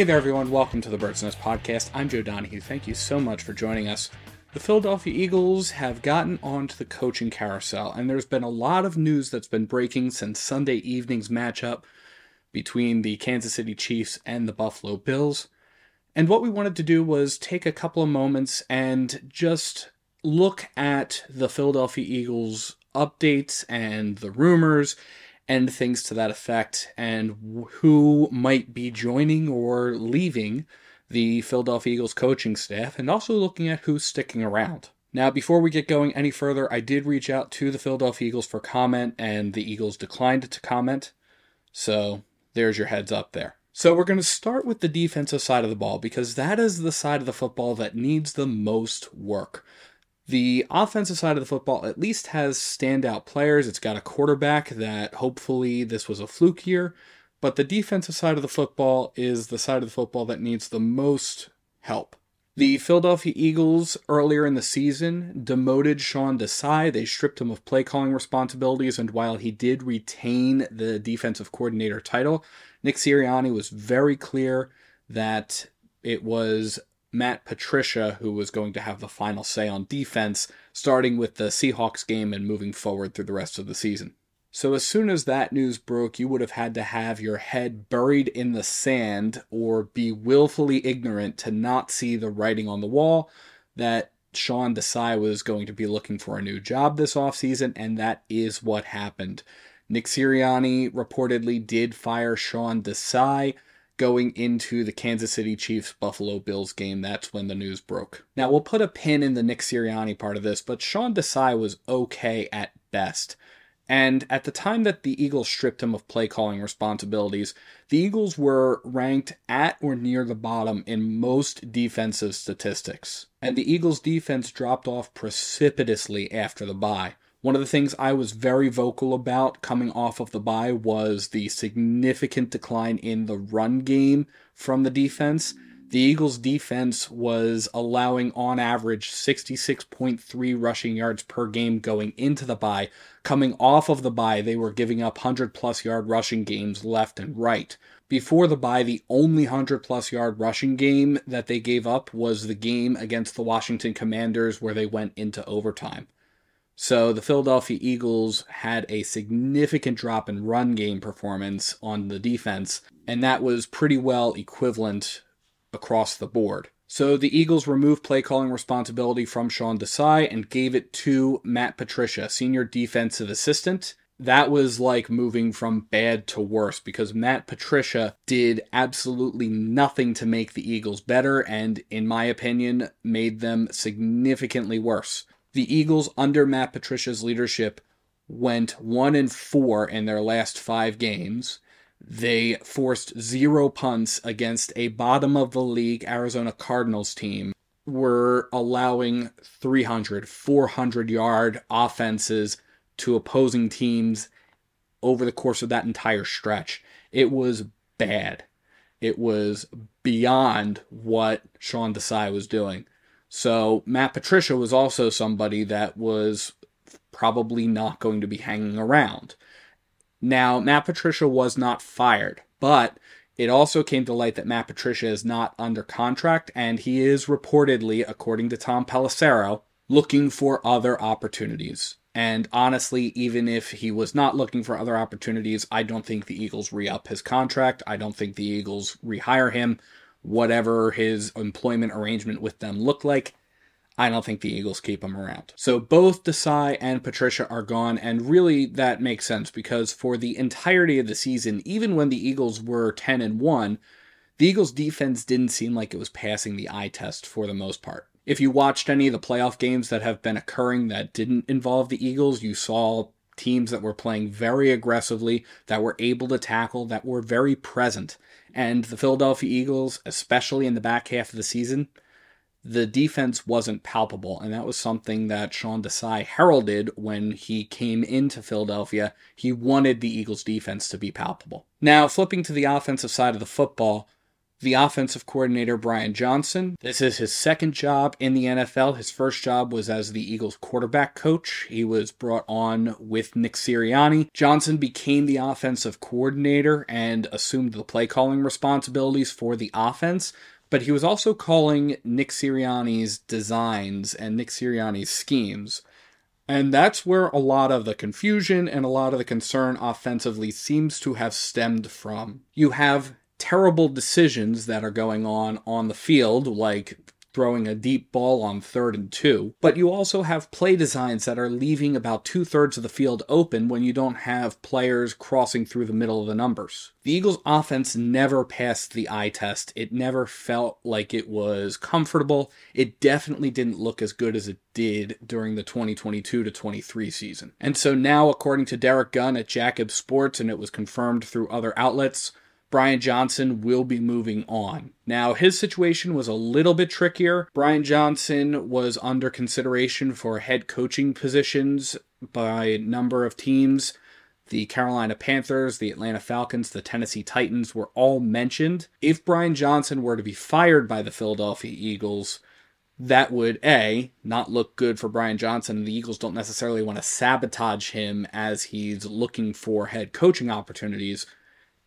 Hey there, everyone. Welcome to the Bird's Nest Podcast. I'm Joe Donahue. Thank you so much for joining us. The Philadelphia Eagles have gotten onto the coaching carousel, and there's been a lot of news that's been breaking since Sunday evening's matchup between the Kansas City Chiefs and the Buffalo Bills. And what we wanted to do was take a couple of moments and just look at the Philadelphia Eagles updates and the rumors and things to that effect, and who might be joining or leaving the Philadelphia Eagles coaching staff, and also looking at who's sticking around. Now, before we get going any further, I did reach out to the Philadelphia Eagles for comment, and the Eagles declined to comment. So there's your heads up there. So we're going to start with the defensive side of the ball because that is the side of the football that needs the most work. The offensive side of the football at least has standout players. It's got a quarterback that hopefully this was a fluke year, but the defensive side of the football is the side of the football that needs the most help. The Philadelphia Eagles earlier in the season demoted Sean Desai. They stripped him of play calling responsibilities, and while he did retain the defensive coordinator title, Nick Sirianni was very clear that it was Matt Patricia, who was going to have the final say on defense, starting with the Seahawks game and moving forward through the rest of the season. So, as soon as that news broke, you would have had to have your head buried in the sand or be willfully ignorant to not see the writing on the wall that Sean Desai was going to be looking for a new job this offseason, and that is what happened. Nick Sirianni reportedly did fire Sean Desai going into the Kansas City Chiefs Buffalo Bills game. That's when the news broke. Now, we'll put a pin in the Nick Sirianni part of this, but Sean Desai was okay at best. And at the time that the Eagles stripped him of play calling responsibilities, the Eagles were ranked at or near the bottom in most defensive statistics. And the Eagles' defense dropped off precipitously after the bye. One of the things I was very vocal about coming off of the bye was the significant decline in the run game from the defense. The Eagles' defense was allowing on average 66.3 rushing yards per game going into the bye. Coming off of the bye, they were giving up 100 plus yard rushing games left and right. Before the bye, the only 100 plus yard rushing game that they gave up was the game against the Washington Commanders where they went into overtime. So the Philadelphia Eagles had a significant drop in run game performance on the defense, and that was pretty well equivalent across the board. So the Eagles removed play calling responsibility from Sean Desai and gave it to Matt Patricia, senior defensive assistant. That was like moving from bad to worse because Matt Patricia did absolutely nothing to make the Eagles better and, in my opinion, made them significantly worse the Eagles under Matt Patricia's leadership went 1 and 4 in their last 5 games. They forced zero punts against a bottom of the league Arizona Cardinals team. Were allowing 300, 400 yard offenses to opposing teams over the course of that entire stretch. It was bad. It was beyond what Sean Desai was doing. So Matt Patricia was also somebody that was probably not going to be hanging around. Now, Matt Patricia was not fired, but it also came to light that Matt Patricia is not under contract, and he is reportedly, according to Tom Pelissero, looking for other opportunities. And honestly, even if he was not looking for other opportunities, I don't think the Eagles re up his contract. I don't think the Eagles rehire him whatever his employment arrangement with them looked like. I don't think the Eagles keep him around. So both Desai and Patricia are gone, and really that makes sense because for the entirety of the season, even when the Eagles were 10 and 1, the Eagles defense didn't seem like it was passing the eye test for the most part. If you watched any of the playoff games that have been occurring that didn't involve the Eagles, you saw teams that were playing very aggressively, that were able to tackle, that were very present. And the Philadelphia Eagles, especially in the back half of the season, the defense wasn't palpable. And that was something that Sean Desai heralded when he came into Philadelphia. He wanted the Eagles defense to be palpable. Now, flipping to the offensive side of the football, the offensive coordinator, Brian Johnson. This is his second job in the NFL. His first job was as the Eagles quarterback coach. He was brought on with Nick Sirianni. Johnson became the offensive coordinator and assumed the play calling responsibilities for the offense but he was also calling Nick Sirianni's designs and Nick Sirianni's schemes. And that's where a lot of the confusion and a lot of the concern offensively seems to have stemmed from. You have terrible decisions that are going on on the field, like throwing a deep ball on third and two. But you also have play designs that are leaving about two thirds of the field open when you don't have players crossing through the middle of the numbers. The Eagles' offense never passed the eye test. It never felt like it was comfortable. It definitely didn't look as good as it did during the 2022 to 23 season. And so now, according to Derrick Gunn at Jacob Sports, and it was confirmed through other outlets, Brian Johnson will be moving on. Now, his situation was a little bit trickier. Brian Johnson was under consideration for head coaching positions by a number of teams. The Carolina Panthers, the Atlanta Falcons, the Tennessee Titans were all mentioned. If Brian Johnson were to be fired by the Philadelphia Eagles, that would A, not look good for Brian Johnson, and the Eagles don't necessarily want to sabotage him as he's looking for head coaching opportunities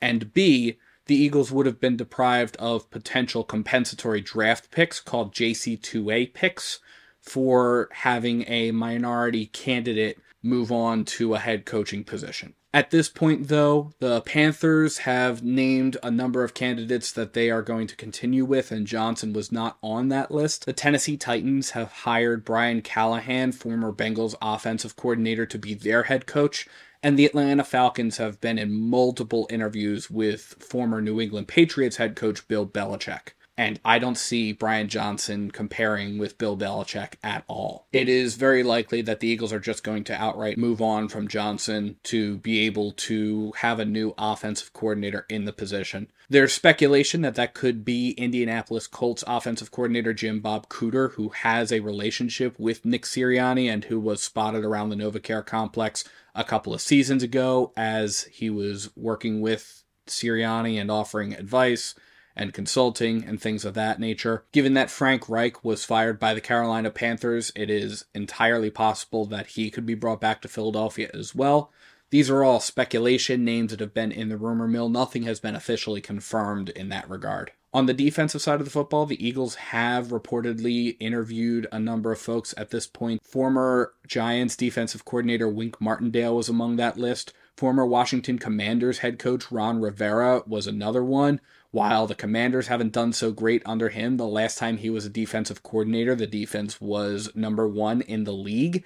and B, the Eagles would have been deprived of potential compensatory draft picks called JC2A picks for having a minority candidate move on to a head coaching position. At this point, though, the Panthers have named a number of candidates that they are going to continue with, and Johnson was not on that list. The Tennessee Titans have hired Brian Callahan, former Bengals offensive coordinator, to be their head coach, and the Atlanta Falcons have been in multiple interviews with former New England Patriots head coach Bill Belichick. And I don't see Brian Johnson comparing with Bill Belichick at all. It is very likely that the Eagles are just going to outright move on from Johnson to be able to have a new offensive coordinator in the position. There's speculation that that could be Indianapolis Colts offensive coordinator Jim Bob Cooter, who has a relationship with Nick Sirianni and who was spotted around the NovaCare complex a couple of seasons ago as he was working with Sirianni and offering advice and consulting and things of that nature. Given that Frank Reich was fired by the Carolina Panthers, it is entirely possible that he could be brought back to Philadelphia as well. These are all speculation names that have been in the rumor mill. Nothing has been officially confirmed in that regard. On the defensive side of the football, the Eagles have reportedly interviewed a number of folks at this point. Former Giants defensive coordinator Wink Martindale was among that list. Former Washington Commanders head coach Ron Rivera was another one. While the Commanders haven't done so great under him, the last time he was a defensive coordinator, the defense was number one in the league.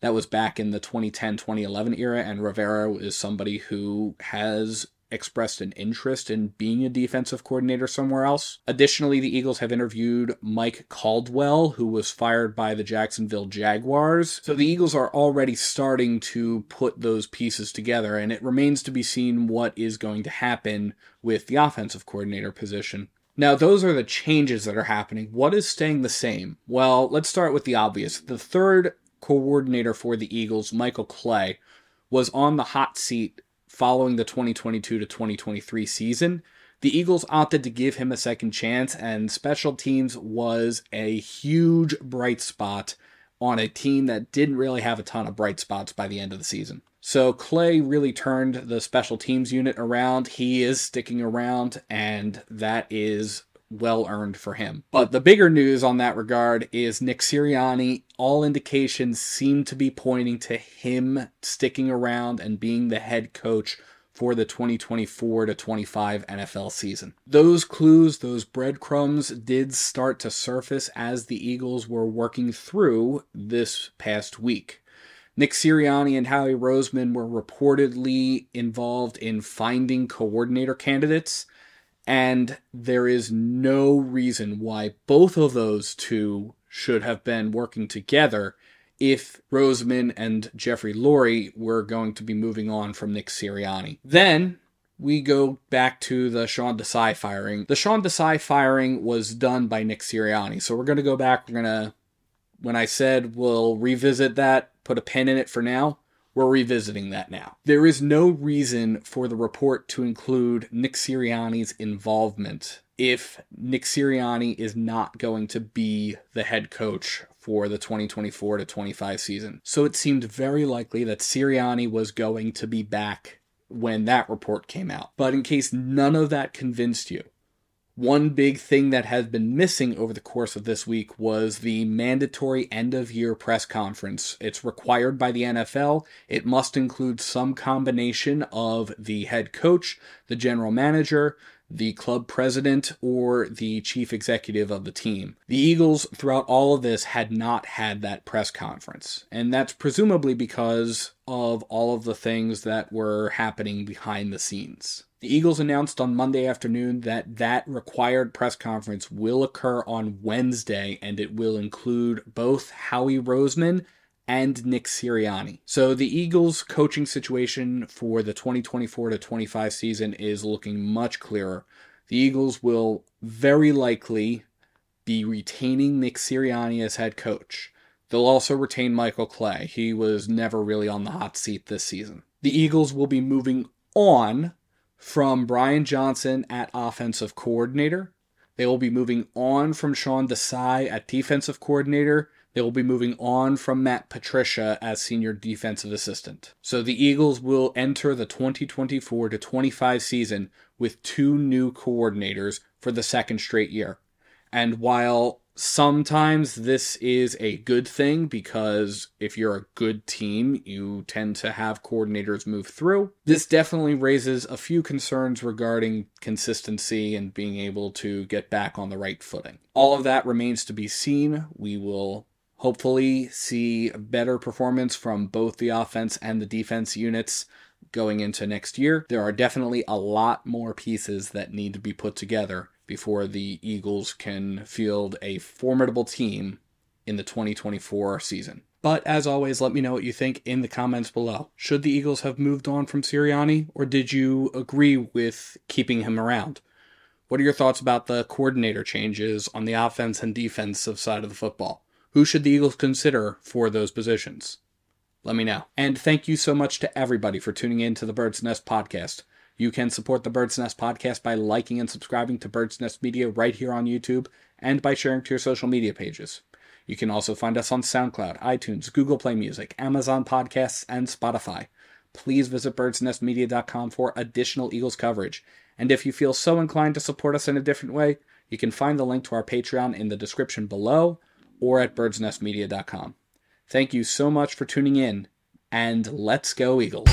That was back in the 2010 2011 era, and Rivera is somebody who has expressed an interest in being a defensive coordinator somewhere else. Additionally, the Eagles have interviewed Mike Caldwell, who was fired by the Jacksonville Jaguars. So the Eagles are already starting to put those pieces together, and it remains to be seen what is going to happen with the offensive coordinator position. Now, those are the changes that are happening. What is staying the same? Well, let's start with the obvious. The third coordinator for the Eagles, Michael Clay, was on the hot seat following the 2022 to 2023 season. The Eagles opted to give him a second chance, and special teams was a huge bright spot on a team that didn't really have a ton of bright spots by the end of the season. So Clay really turned the special teams unit around. He is sticking around, and that is well earned for him. But the bigger news on that regard is Nick Sirianni. All indications seem to be pointing to him sticking around and being the head coach for the 2024 to 25 NFL season. Those clues, those breadcrumbs did start to surface as the Eagles were working through this past week. Nick Sirianni and Howie Roseman were reportedly involved in finding coordinator candidates and there is no reason why both of those two should have been working together if Roseman and Jeffrey Lurie were going to be moving on from Nick Sirianni. Then we go back to the Sean Desai firing. The Sean Desai firing was done by Nick Sirianni. So we're going to go back. We're going to, when I said we'll revisit that, put a pin in it for now. We're revisiting that now. There is no reason for the report to include Nick Sirianni's involvement if Nick Sirianni is not going to be the head coach for the 2024 to 25 season. So it seemed very likely that Sirianni was going to be back when that report came out. But in case none of that convinced you, one big thing that has been missing over the course of this week was the mandatory end of year press conference. It's required by the NFL. It must include some combination of the head coach, the general manager, the club president, or the chief executive of the team. The Eagles, throughout all of this, had not had that press conference. And that's presumably because of all of the things that were happening behind the scenes. The Eagles announced on Monday afternoon that that required press conference will occur on Wednesday and it will include both Howie Roseman and Nick Sirianni. So the Eagles coaching situation for the 2024 to 25 season is looking much clearer. The Eagles will very likely be retaining Nick Sirianni as head coach. They'll also retain Michael Clay. He was never really on the hot seat this season. The Eagles will be moving on from Brian Johnson at offensive coordinator. They will be moving on from Sean Desai at defensive coordinator. They will be moving on from Matt Patricia as senior defensive assistant. So the Eagles will enter the 2024 to 25 season with two new coordinators for the second straight year. And while sometimes this is a good thing because if you're a good team, you tend to have coordinators move through. This definitely raises a few concerns regarding consistency and being able to get back on the right footing. All of that remains to be seen. We will hopefully see better performance from both the offense and the defense units going into next year. There are definitely a lot more pieces that need to be put together before the Eagles can field a formidable team in the 2024 season. But as always, let me know what you think in the comments below. Should the Eagles have moved on from Sirianni, or did you agree with keeping him around? What are your thoughts about the coordinator changes on the offense and defensive side of the football? Who should the Eagles consider for those positions? Let me know. And thank you so much to everybody for tuning in to the Bird's Nest podcast. You can support the Bird's Nest podcast by liking and subscribing to Bird's Nest Media right here on YouTube and by sharing to your social media pages. You can also find us on SoundCloud, iTunes, Google Play Music, Amazon Podcasts, and Spotify. Please visit birdsnestmedia.com for additional Eagles coverage. And if you feel so inclined to support us in a different way, you can find the link to our Patreon in the description below or at birdsnestmedia.com. Thank you so much for tuning in, and let's go, Eagles.